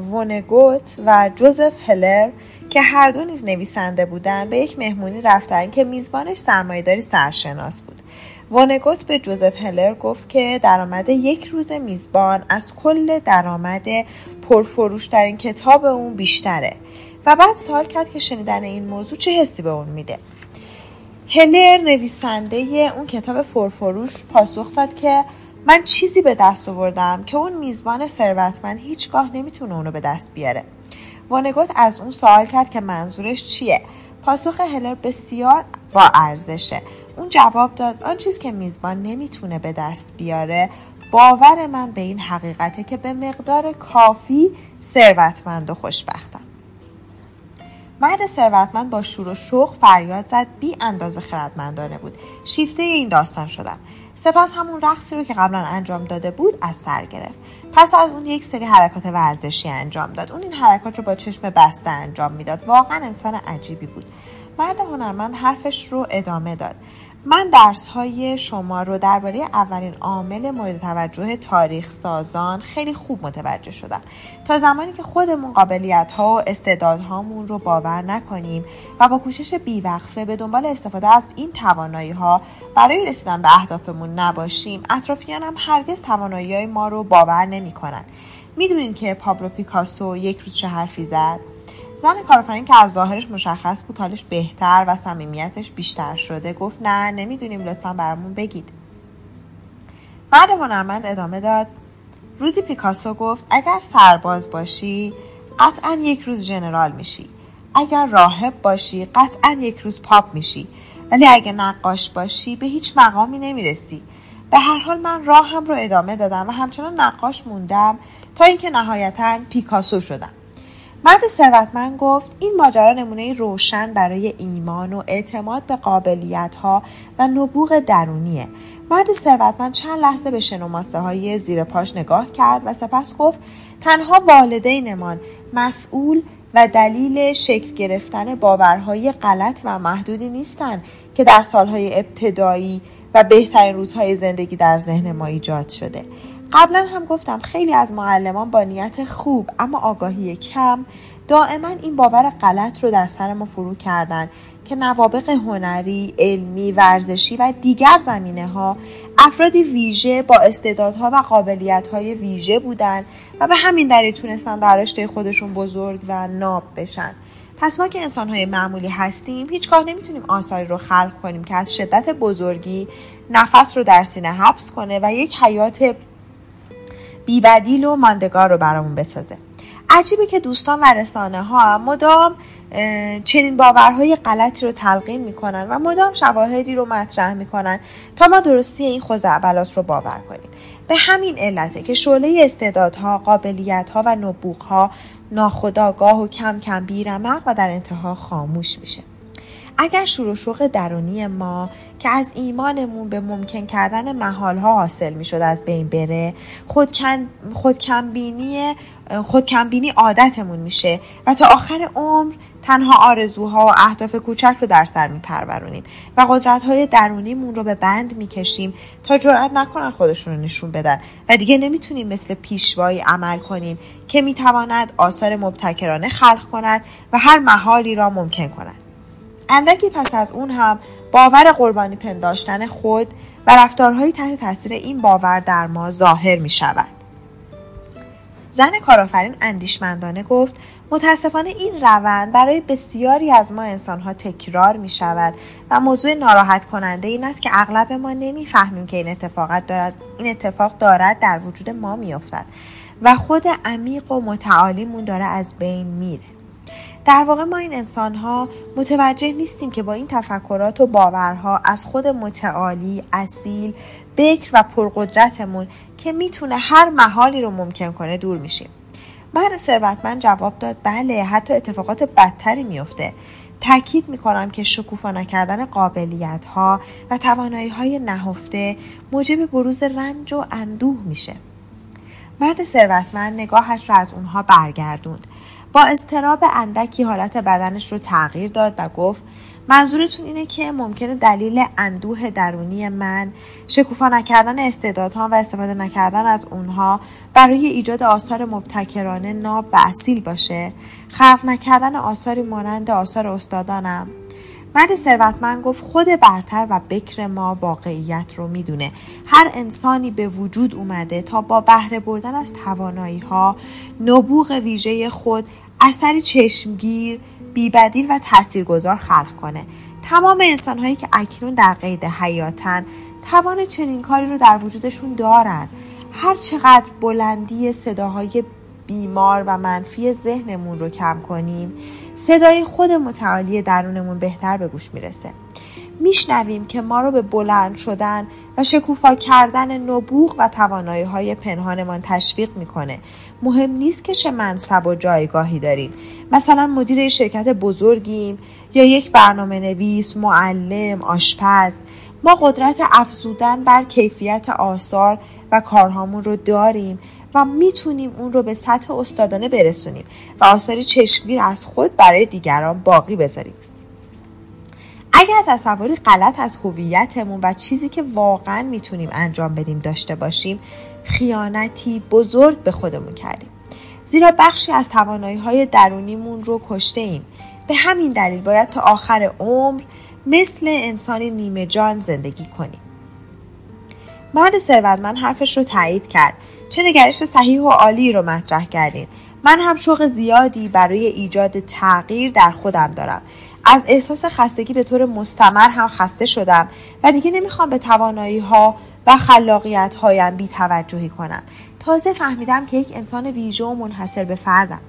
ونگوت و جوزف هلر که هر دو نیز نویسنده بودن به یک مهمونی رفتن که میزبانش سرمایهداری سرشناس بود. وانگوت به جوزف هلر گفت که درآمد یک روز میزبان از کل درآمد پرفروشترین کتاب اون بیشتره و بعد سوال کرد که شنیدن این موضوع چه حسی به اون میده. هلر نویسنده اون کتاب پرفروش پاسخ داد که من چیزی به دست آوردم که اون میزبان ثروتمند هیچگاه نمی‌تونه اونو به دست بیاره. وانگوت از اون سوال کرد که منظورش چیه؟ پاسخ هلر بسیار با ارزشه. اون جواب داد آن چیز که میزبان نمی‌تونه به دست بیاره باور من به این حقیقته که به مقدار کافی ثروتمند و خوشبختم. مرد ثروتمند با شور و شوق فریاد زد بی اندازه خردمندانه بود. شیفته این داستان شدم. سپس همون رقصی رو که قبلا انجام داده بود از سر گرفت. پس از اون یک سری حرکات ورزشی انجام داد. اون این حرکات رو با چشم بسته انجام می‌داد. واقعا انسان عجیبی بود. مرد هنرمند حرفش رو ادامه داد. من درس های شما رو درباره اولین عامل مورد توجه تاریخ سازان خیلی خوب متوجه شدم. تا زمانی که خودمون قابلیت ها و استعدادهامون رو باور نکنیم و با کوشش بیوقفه به دنبال استفاده از این توانایی ها برای رسیدن به اهدافمون نباشیم اطرافیان هم هرگز توانایی های ما رو باور نمی‌کنن. می‌دونین که پابلو پیکاسو یک روز چه حرفی زد؟ زن کارآفرین که از ظاهرش مشخص بود حالش بهتر و صمیمیتش بیشتر شده گفت نه نمی‌دونیم لطفا برامون بگید. مرد هنرمند ادامه داد. روزی پیکاسو گفت اگر سرباز باشی قطعا یک روز جنرال میشی. اگر راهب باشی قطعا یک روز پاپ میشی. ولی اگر نقاش باشی به هیچ مقامی نمی‌رسی. به هر حال من راهم رو ادامه دادم و همچنان نقاش موندم تا اینکه نهایتا پیکاسو شدم. مرد ثروتمند گفت این ماجرا نمونه روشن برای ایمان و اعتماد به قابلیت ها و نبوغ درونیه. مرد ثروتمند چند لحظه به شنوماسه های زیر پاش نگاه کرد و سپس گفت تنها والدینمان مسئول و دلیل شکل گرفتن باورهای غلط و محدودی نیستند که در سالهای ابتدایی و بهترین روزهای زندگی در ذهن ما ایجاد شده. قبلا هم گفتم خیلی از معلمان با نیت خوب اما آگاهی کم. دائما این باور غلط رو در سر ما فرو کردن که نوابق هنری، علمی، ورزشی و دیگر زمینه ها افرادی ویژه با استعدادها و قابلیت های ویژه بودند و به همین دلیل تونستن در رشته خودشون بزرگ و ناب بشن. پس ما که انسان های معمولی هستیم هیچگاه نمی‌تونیم آثاری رو خلق کنیم که از شدت بزرگی نفس رو در سینه حبس کنه و یک حیات بیبدیل و ماندگار رو برامون بسازه. عجیبه که دوستان و رسانه ها مدام چنین باورهای غلطی رو تلقین می‌کنن و مدام شواهدی رو مطرح می‌کنن تا ما درستی این خوزعبلات رو باور کنیم. به همین علته که شعله استعدادها قابلیتها و نبوغها ناخداگاه و کم کم بیرمق و در انتها خاموش میشه. اگر شور و شوق درونی ما که از ایمانمون به ممکن کردن محالها حاصل می شد از بین بره خودکمبینی خودکمبینی عادتمون میشه و تا آخر عمر تنها آرزوها و اهداف کوچک رو در سر میپرورونیم و قدرت های درونیمون رو به بند می‌کشیم تا جرأت نکنن خودشون رو نشون بدن و دیگه نمی‌تونیم مثل پیشوایی عمل کنیم که می‌تواند آثار مبتکرانه خلق کند و هر محالی را ممکن کند. اندکی پس از اون هم باور قربانی پنداشتن خود و رفتارهایی تحت تاثیر این باور در ما ظاهر می شود. زن کارآفرین اندیشمندانه گفت متاسفانه این روند برای بسیاری از ما انسانها تکرار می شود و موضوع ناراحت کننده این است که اغلب ما نمی‌فهمیم که این اتفاقات دارد این اتفاق دارد در وجود ما میافتد و خود عمیق و متعالیمون داره از بین میره در واقع ما این انسان ها متوجه نیستیم که با این تفکرات و باورها از خود متعالی، اصیل، بکر و پرقدرتمون که می‌تونه هر محالی رو ممکن کنه دور میشیم. مرد ثروتمند جواب داد بله حتی اتفاقات بدتری میفته تاکید می‌کنم که شکوفا نکردن قابلیت ها و توانایی های نهفته موجب بروز رنج و اندوه میشه. مرد ثروتمند نگاهش را از اونها برگردوند. با استراب اندکی حالت بدنش رو تغییر داد و گفت منظورتون اینه که ممکنه دلیل اندوه درونی من شکوفا نکردن استعدادها و استفاده نکردن از اونها برای ایجاد آثار مبتکرانه ناب و اصیل باشه؟ خلق نکردن آثاری مانند آثار استادانم؟ مرد ثروتمند گفت خود برتر و بکر ما واقعیت رو می‌دونه. هر انسانی به وجود اومده تا با بهره بردن از توانایی ها نبوغ ویژه خود اثری چشمگیر بیبدیل و تاثیرگذار خلق کنه. تمام انسان هایی که اکنون در قید حیاتن توان چنین کاری رو در وجودشون دارن. هر چقدر بلندی صداهای بیمار و منفی ذهنمون رو کم کنیم صدای خود متعالی درونمون بهتر به گوش می‌رسه. میشنویم که ما رو به بلند شدن و شکوفا کردن نبوغ و توانایی های پنهانمان تشویق می‌کنه. مهم نیست که چه منصب و جایگاهی داریم. مثلا مدیر شرکت بزرگیم یا یک برنامه نویس معلم آشپز. ما قدرت افزودن بر کیفیت آثار و کارهامون رو داریم و می‌تونیم اون رو به سطح استادانه برسونیم و آثاری چشمگیر از خود برای دیگران باقی بذاریم. اگر تصوری غلط از هویتمون و چیزی که واقعا می‌تونیم انجام بدیم داشته باشیم خیانتی بزرگ به خودمون کردیم. زیرا بخشی از توانایی های درونیمون رو کشته ایم به همین دلیل باید تا آخر عمر مثل انسانی نیمه جان زندگی کنیم. مرد ثروتمند حرفش رو تایید کرد. چه نگرش صحیح و عالی رو مطرح کردین. من هم شوق زیادی برای ایجاد تغییر در خودم دارم. از احساس خستگی به طور مستمر هم خسته شدم و دیگه نمی‌خوام به توانایی ها و خلاقیت هایم بی توجهی کنم. تازه فهمیدم که یک انسان ویژه و منحصر به فردم.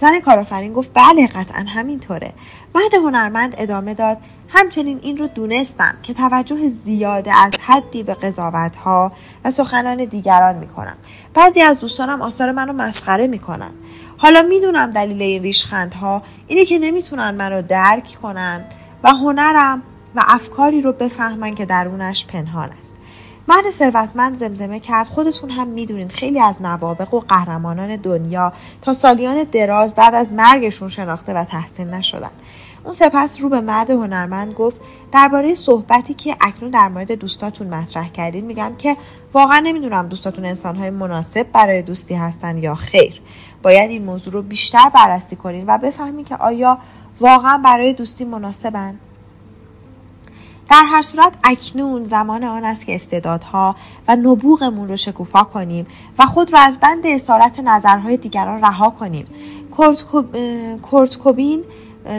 زن کارآفرین گفت بله قطعا همینطوره. مرد هنرمند ادامه داد همچنین این رو دونستم که توجه زیاده از حدی به قضاوت ها و سخنان دیگران می‌کنم. بعضی از دوستانم آثار منو مسخره می‌کنن. حالا می‌دونم دلیل این ریشخندها. اینه که نمی‌تونن منو درک کنن و هنرم و افکاری رو بفهمن که درونش پنهان است. مرد ثروتمند زمزمه کرد. خودتون هم می‌دونین خیلی از نوابق و قهرمانان دنیا تا سالیان دراز بعد از مرگشون شناخته و تحسین نشدن. اون سپس رو به مرد هنرمند گفت درباره صحبتی که اکنون در مورد دوستاتون مطرح کردین میگم که واقعا نمی‌دونم دوستاتون انسانهای مناسب برای دوستی هستن یا خیر. باید این موضوع رو بیشتر بررسی کنین و بفهمین که آیا واقعا برای دوستی مناسبن. در هر صورت اکنون زمان آن است که استعدادها و نبوغمون رو شکوفا کنیم و خود را از بند اسارت نظرهای دیگران رها کنیم. کورتکوبین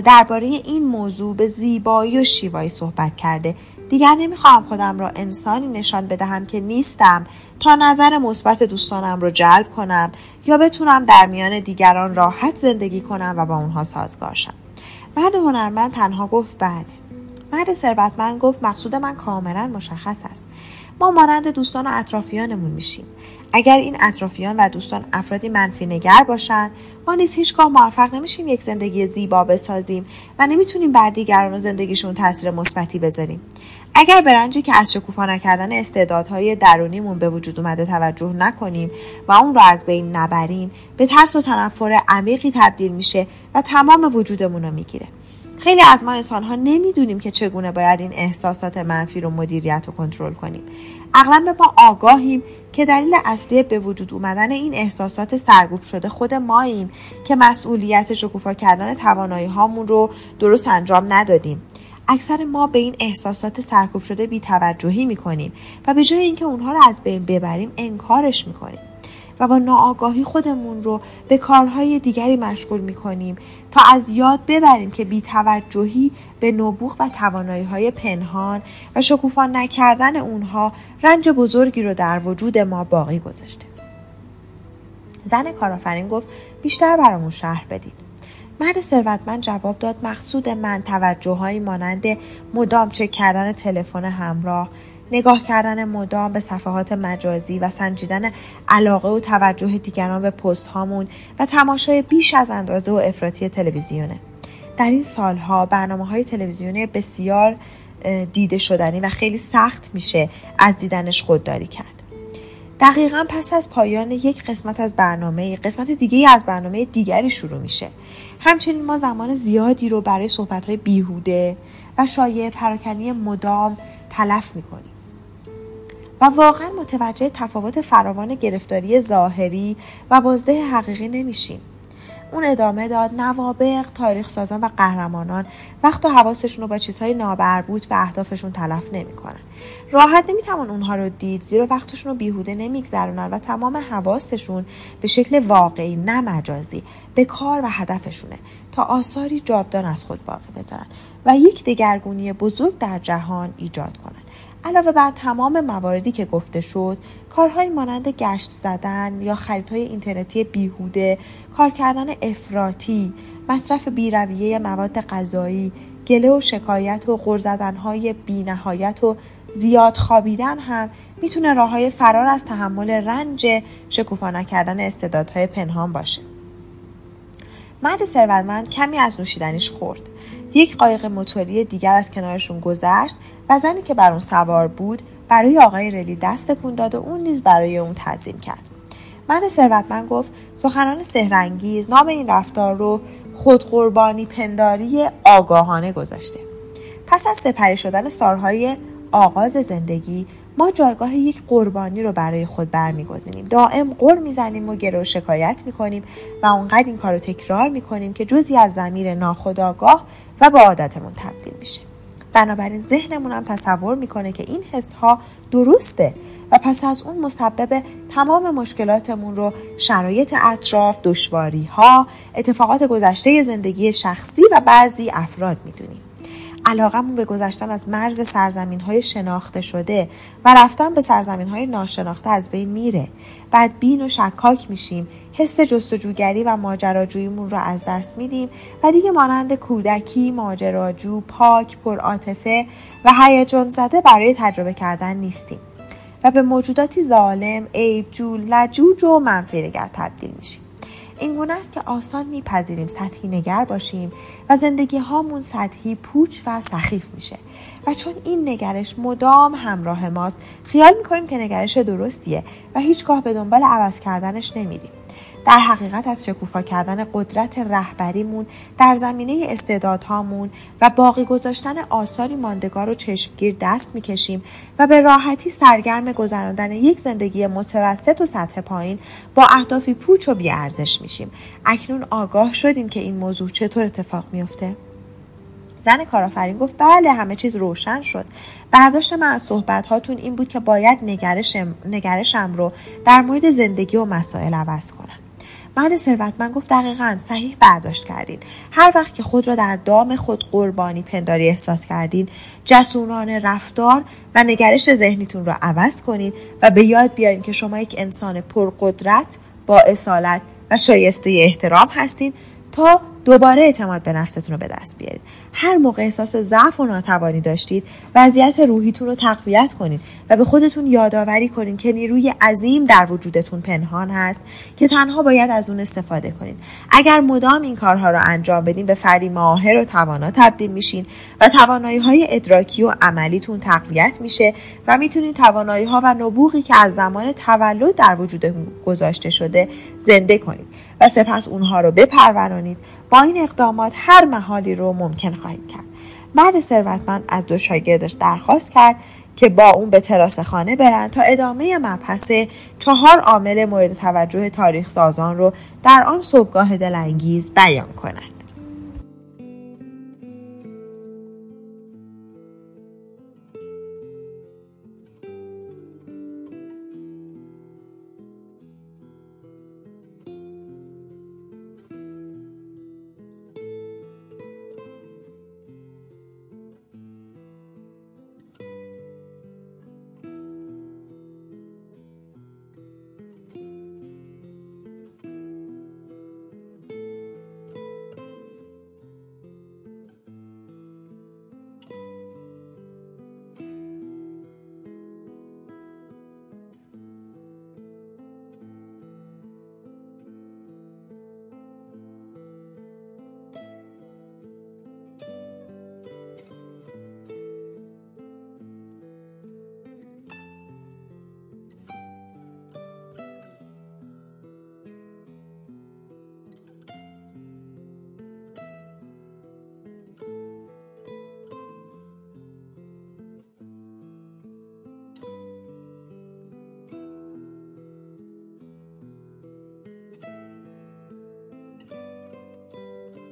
درباره این موضوع به زیبایی و شیوایی صحبت کرده. دیگر نمی‌خواهم خودم را انسانی نشان بدهم که نیستم. تا نظر مثبت دوستانم را جلب کنم یا بتونم در میان دیگران راحت زندگی کنم و با اونها سازگار شم. مرد هنرمند تنها گفت بله. مرد ثروتمند گفت مقصود من کاملا مشخص است. ما مانند دوستان و اطرافیانمون میشیم. اگر این اطرافیان و دوستان افرادی منفی نگر باشند ما نیز هیچگاه موفق نمیشیم یک زندگی زیبا بسازیم و نمی‌تونیم بر دیگران و زندگیشون تاثیر مثبتی بذاریم. اگر به که از شکوفا نکردن استعدادهای درونیمون به وجود اومده توجه نکنیم و اون رو از بین نبریم به ترس و تنفر عمیقی تبدیل میشه و تمام وجودمون رو می‌گیره. خیلی از ما انسان ها نمی‌دونیم که چگونه باید این احساسات منفی رو مدیریت و کنترل کنیم. اغلب ما آگاهیم که دلیل اصلی به وجود اومدن این احساسات سرگوب شده خود ماییم که مسئولیت شکوفا کردن توانایی هامون رو درست انجام ندادیم. اکثر ما به این احساسات سرکوب شده بیتوجهی می‌کنیم و به جای اینکه اونها رو از بین ببریم انکارش می‌کنیم. و با ناآگاهی خودمون رو به کارهای دیگری مشغول می‌کنیم تا از یاد ببریم که بیتوجهی به نبوغ و توانایی های پنهان و شکوفا نکردن اونها رنج بزرگی رو در وجود ما باقی گذاشته. زن کارآفرین گفت بیشتر برامون شهر بدید مرد ثروتمند جواب داد مقصود من توجههایی مانند مدام چک کردن تلفن همراه نگاه کردن مدام به صفحات مجازی و سنجیدن علاقه و توجه دیگران به پست هامون و تماشای بیش از اندازه و افراطی تلویزیونه. در این سالها برنامه های تلویزیونی بسیار دیده شدنی و خیلی سخت میشه از دیدنش خودداری کرد. دقیقا پس از پایان یک قسمت از برنامه قسمت دیگه از برنامه دیگری شروع میشه. همچنین ما زمان زیادی رو برای صحبت های بیهوده و شایع پراکنی مدام تلف می‌کنیم. و واقعا متوجه تفاوت فراوان گرفتاری ظاهری و بازده حقیقی نمیشیم. اون ادامه داد نوابق تاریخ سازان و قهرمانان وقت و حواسشون رو با چیزهای نابربوط به اهدافشون تلف نمی‌کنن. راحت نمی‌توان اونها رو دید زیرا وقتشون رو بیهوده نمیگذرونن و تمام حواسشون به شکل واقعی نه مجازی به کار و هدفشونه تا آثاری جاودان از خود باقی بذارن و یک دگرگونی بزرگ در جهان ایجاد کنن. علاوه بر تمام مواردی که گفته شد کارهایی مانند گشت زدن یا خریدهای اینترنتی بیهوده کار کردن افراطی مصرف بیرویه مواد غذایی گله و شکایت و غر زدنهای بینهایت و زیاد خوابیدن هم می‌تونه راه های فرار از تحمل رنج شکوفا نکردن استعدادهای پنهان باشه. مرد ثروتمند کمی از نوشیدنیش خورد. یک قایق موتوری دیگر از کنارشون گذشت و زنی که بر اون سوار بود برای آقای رلی دست تکون داد و اون نیز برای اون تعظیم کرد. من ثروتمند گفت سخنان سهرنگیز نام این رفتار رو خودقربانی پنداری آگاهانه گذاشته. پس از سپری شدن سالهای آغاز زندگی ما جایگاه یک قربانی رو برای خود برمیگزینیم. دائم قر می‌زنیم و گرو شکایت می‌کنیم و اونقدر این کار رو تکرار می‌کنیم که جزی از زمیر ناخداگاه و به عادتمون تبدیل میشه. بنابراین ذهنمون هم تصور می‌کنه که این حس ها درسته و پس از اون مسبب تمام مشکلاتمون رو شرایط اطراف، دشواری ها، اتفاقات گذشته زندگی شخصی و بعضی افراد می‌دونیم. علاقمون به گذشتن از مرز سرزمین های شناخته شده و رفتن به سرزمین های ناشناخته از بین میره. بعد بین و شکاک میشیم. حس جستجوگری و ماجراجوییمون رو از دست میدیم و دیگه مانند کودکی ماجراجو پاک پرعاطفه و هیجان زده برای تجربه کردن نیستیم و به موجوداتی ظالم عیبجو لجوج و منفیرگر تبدیل میشیم. این گونه است که آسان میپذیریم سطحی نگر باشیم و زندگی هامون سطحی پوچ و سخیف میشه. و چون این نگرش مدام همراه ماست خیال می‌کنیم که نگرش درستیه و هیچگاه به دنبال عوض کردنش نمیریم. در حقیقت از شکوفا کردن قدرت رهبریمون در زمینه استعدادهامون و باقی گذاشتن آثاری ماندگار و چشمگیر دست می‌کشیم و به راحتی سرگرم گذراندن یک زندگی متوسط و سطح پایین با اهدافی پوچ و بیارزش میشیم. اکنون آگاه شدیم که این موضوع چطور اتفاق میافته؟ زن کارآفرین گفت بله همه چیز روشن شد. برداشت من از صحبت هاتون این بود که باید نگرشم, نگرشم رو در مورد زندگی و مسائل عوض کنم. مرد ثروتمند گفت دقیقا صحیح برداشت کردین. هر وقت که خود را در دام خود قربانی پنداری احساس کردین جسورانه رفتار و نگرش ذهنیتون را عوض کنین و به یاد بیارین که شما یک انسان پرقدرت با اصالت و شایسته احترام هستین تا دوباره اعتماد به نفستون رو به دست بیارید. هر موقع احساس ضعف و ناتوانی داشتید وضعیت روحیتون رو تقویت کنید و به خودتون یادآوری کنید که نیروی عظیم در وجودتون پنهان هست که تنها باید از اون استفاده کنید. اگر مدام این کارها رو انجام بدین به فردی ماهر و توانا تبدیل میشین و توانایی های ادراکی و عملیتون تقویت میشه و می‌تونید توانایی ها و نبوغی که از زمان تولد در وجودتون گذاشته شده زنده کنید. و سپس اونها رو بپرورانید. با این اقدامات هر محالی رو ممکن خواهید کرد. مرد ثروتمند از دو شاگردش درخواست کرد که با اون به تراس خانه برن تا ادامه مبحث چهار عامل مورد توجه تاریخ سازان رو در آن صبحگاه دلانگیز بیان کنند